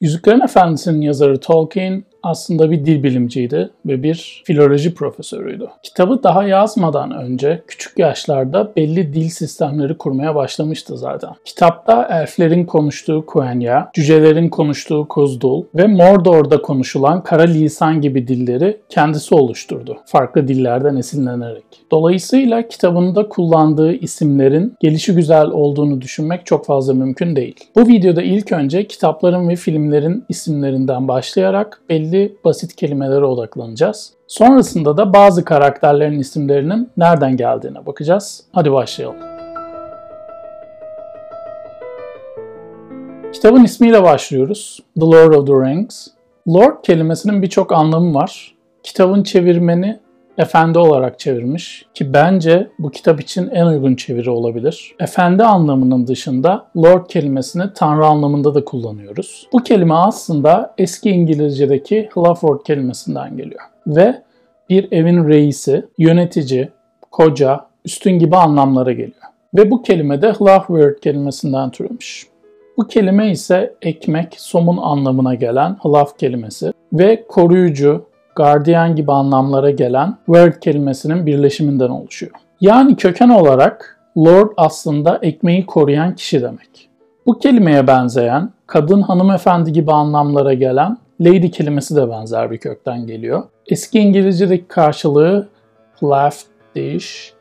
Yüzüklerin Efendisi'nin yazarı Tolkien aslında bir dil bilimciydi ve bir filoloji profesörüydü. Kitabı daha yazmadan önce küçük yaşlarda belli dil sistemleri kurmaya başlamıştı zaten. Kitapta elflerin konuştuğu Quenya, cücelerin konuştuğu Kuzdul ve Mordor'da konuşulan Kara Lisan gibi dilleri kendisi oluşturdu. Farklı dillerden esinlenerek. Dolayısıyla kitabında kullandığı isimlerin gelişi güzel olduğunu düşünmek çok fazla mümkün değil. Bu videoda ilk önce kitapların ve filmlerin isimlerinden başlayarak belli basit kelimelere odaklanacağız. Sonrasında da bazı karakterlerin isimlerinin nereden geldiğine bakacağız. Hadi başlayalım. Kitabın ismiyle başlıyoruz. The Lord of the Rings. Lord kelimesinin birçok anlamı var. Kitabın çevirmeni efendi olarak çevirmiş ki bence bu kitap için en uygun çeviri olabilir. Efendi anlamının dışında lord kelimesini tanrı anlamında da kullanıyoruz. Bu kelime aslında eski İngilizce'deki Hlaford kelimesinden geliyor ve bir evin reisi, yönetici, koca, üstün gibi anlamlara geliyor. Ve bu kelime de Hlafword kelimesinden türemiş. Bu kelime ise ekmek, somun anlamına gelen hlaf kelimesi ve koruyucu, guardian gibi anlamlara gelen word kelimesinin birleşiminden oluşuyor. Yani köken olarak lord aslında ekmeği koruyan kişi demek. Bu kelimeye benzeyen kadın hanımefendi gibi anlamlara gelen lady kelimesi de benzer bir kökten geliyor. Eski İngilizce'deki karşılığı left dish.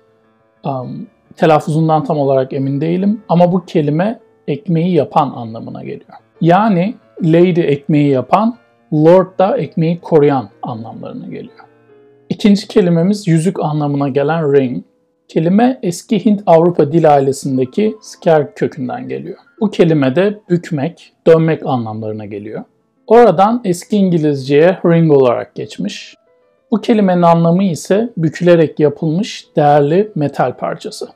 Um, telaffuzundan tam olarak emin değilim ama bu kelime ekmeği yapan anlamına geliyor. Yani lady ekmeği yapan, Lord da ekmeği koruyan anlamlarına geliyor. İkinci kelimemiz yüzük anlamına gelen ring. Kelime eski Hint-Avrupa dil ailesindeki sker kökünden geliyor. Bu kelime de bükmek, dönmek anlamlarına geliyor. Oradan eski İngilizceye ring olarak geçmiş. Bu kelimenin anlamı ise bükülerek yapılmış değerli metal parçası.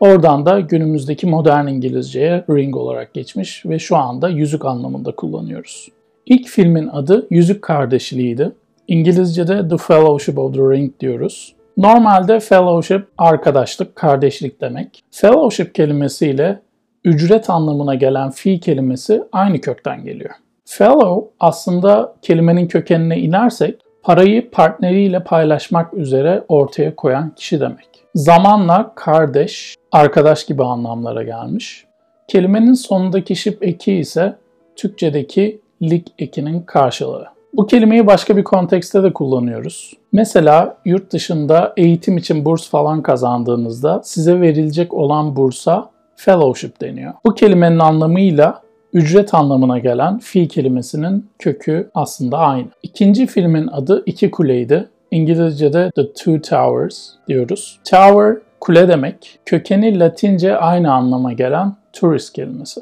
Oradan da günümüzdeki modern İngilizceye ring olarak geçmiş ve şu anda yüzük anlamında kullanıyoruz. İlk filmin adı Yüzük Kardeşliği'ydi. İngilizce'de The Fellowship of the Ring diyoruz. Normalde fellowship arkadaşlık, kardeşlik demek. Fellowship kelimesiyle ücret anlamına gelen fi kelimesi aynı kökten geliyor. Fellow aslında kelimenin kökenine inersek parayı partneriyle paylaşmak üzere ortaya koyan kişi demek. Zamanla kardeş, arkadaş gibi anlamlara gelmiş. Kelimenin sonundaki şip eki ise Türkçedeki lik ekinin karşılığı. Bu kelimeyi başka bir kontekste de kullanıyoruz. Mesela yurt dışında eğitim için burs falan kazandığınızda size verilecek olan bursa fellowship deniyor. Bu kelimenin anlamıyla ücret anlamına gelen fi kelimesinin kökü aslında aynı. İkinci filmin adı İki Kule'ydi. İngilizce'de The Two Towers diyoruz. Tower kule demek. Kökeni Latince aynı anlama gelen tourist kelimesi.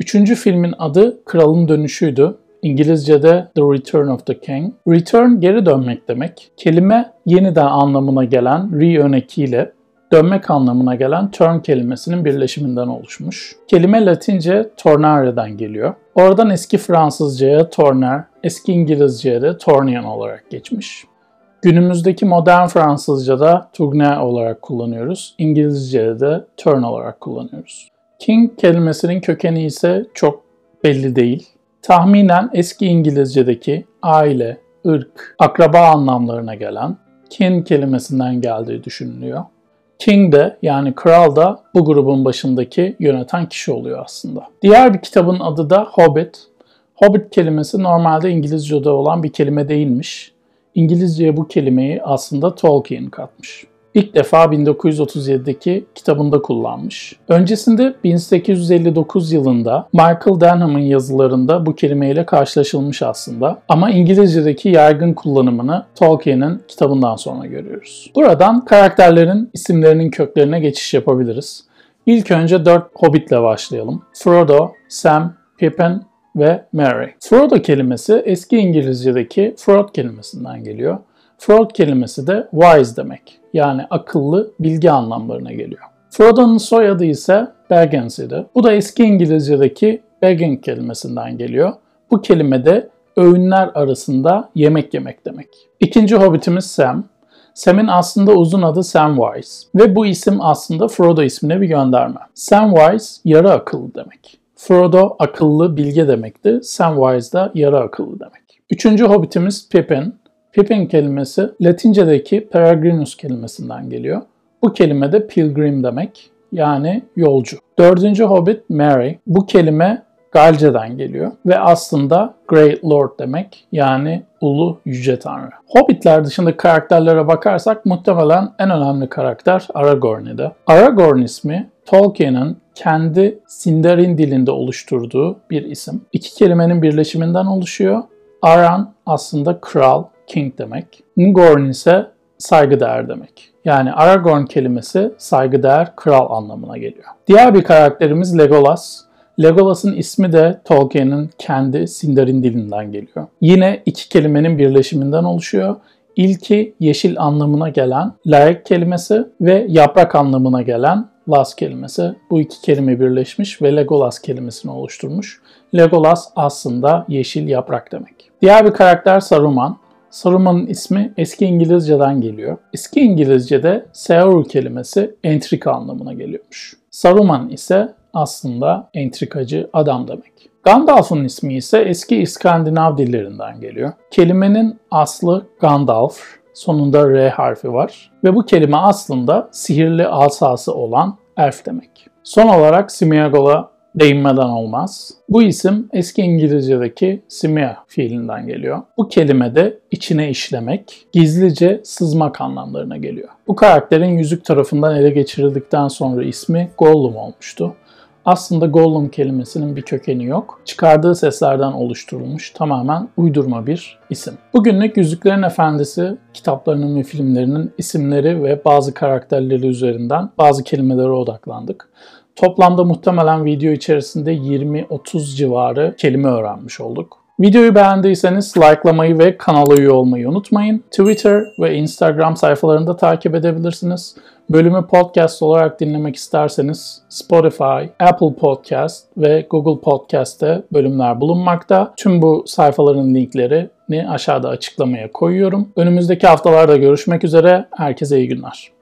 Üçüncü filmin adı Kralın Dönüşü'ydü. İngilizce'de The Return of the King. Return geri dönmek demek. Kelime yeniden anlamına gelen re önekiyle dönmek anlamına gelen turn kelimesinin birleşiminden oluşmuş. Kelime Latince tornare'den geliyor. Oradan eski Fransızcaya torner, eski İngilizceye de tornian olarak geçmiş. Günümüzdeki modern Fransızca'da tourner olarak kullanıyoruz. İngilizce'de de turn olarak kullanıyoruz. King kelimesinin kökeni ise çok belli değil. Tahminen eski İngilizce'deki aile, ırk, akraba anlamlarına gelen kin kelimesinden geldiği düşünülüyor. King de yani kral da bu grubun başındaki yöneten kişi oluyor aslında. Diğer bir kitabın adı da Hobbit. Hobbit kelimesi normalde İngilizce'de olan bir kelime değilmiş. İngilizceye bu kelimeyi aslında Tolkien katmış. İlk defa 1937'deki kitabında kullanmış. Öncesinde 1859 yılında Michael Denham'ın yazılarında bu kelimeyle karşılaşılmış aslında. Ama İngilizce'deki yaygın kullanımını Tolkien'in kitabından sonra görüyoruz. Buradan karakterlerin isimlerinin köklerine geçiş yapabiliriz. İlk önce dört Hobbit'le başlayalım. Frodo, Sam, Pippin ve Merry. Frodo kelimesi eski İngilizce'deki Frod kelimesinden geliyor. Frod kelimesi de wise demek. Yani akıllı, bilgi anlamlarına geliyor. Frodo'nun soyadı ise Baggins idi. Bu da eski İngilizce'deki begging kelimesinden geliyor. Bu kelime de öğünler arasında yemek yemek demek. İkinci hobbitimiz Sam. Sam'in aslında uzun adı Samwise ve bu isim aslında Frodo ismine bir gönderme. Samwise yarı akıllı demek. Frodo akıllı, bilge demekti. Samwise da yarı akıllı demek. Üçüncü hobbitimiz Pippin. Pippin kelimesi Latince'deki peregrinus kelimesinden geliyor. Bu kelime de pilgrim demek yani yolcu. Dördüncü hobbit Mary. Bu kelime Galce'den geliyor ve aslında Great Lord demek yani ulu yüce tanrı. Hobbitler dışında karakterlere bakarsak muhtemelen en önemli karakter Aragorn'ide. Aragorn ismi Tolkien'in kendi Sindarin dilinde oluşturduğu bir isim. İki kelimenin birleşiminden oluşuyor. Aran aslında kral, king demek. Ngorn ise saygıdeğer demek. Yani Aragorn kelimesi saygıdeğer kral anlamına geliyor. Diğer bir karakterimiz Legolas. Legolas'ın ismi de Tolkien'in kendi Sindarin dilinden geliyor. Yine iki kelimenin birleşiminden oluşuyor. İlki yeşil anlamına gelen laik kelimesi ve yaprak anlamına gelen las kelimesi. Bu iki kelime birleşmiş ve Legolas kelimesini oluşturmuş. Legolas aslında yeşil yaprak demek. Diğer bir karakter Saruman. Saruman'ın ismi eski İngilizceden geliyor. Eski İngilizce'de Saru kelimesi entrika anlamına geliyormuş. Saruman ise aslında entrikacı adam demek. Gandalf'ın ismi ise eski İskandinav dillerinden geliyor. Kelimenin aslı Gandalf, sonunda R harfi var ve bu kelime aslında sihirli asası olan elf demek. Son olarak Smeagol'a değinmeden olmaz. Bu isim eski İngilizce'deki simia fiilinden geliyor. Bu kelime de içine işlemek, gizlice sızmak anlamlarına geliyor. Bu karakterin yüzük tarafından ele geçirildikten sonra ismi Gollum olmuştu. Aslında Gollum kelimesinin bir kökeni yok. Çıkardığı seslerden oluşturulmuş tamamen uydurma bir isim. Bugünlük Yüzüklerin Efendisi kitaplarının ve filmlerinin isimleri ve bazı karakterleri üzerinden bazı kelimelere odaklandık. Toplamda muhtemelen video içerisinde 20-30 civarı kelime öğrenmiş olduk. Videoyu beğendiyseniz likelamayı ve kanala üye olmayı unutmayın. Twitter ve Instagram sayfalarında takip edebilirsiniz. Bölümü podcast olarak dinlemek isterseniz Spotify, Apple Podcast ve Google Podcast'te bölümler bulunmakta. Tüm bu sayfaların linklerini aşağıda açıklamaya koyuyorum. Önümüzdeki haftalarda görüşmek üzere. Herkese iyi günler.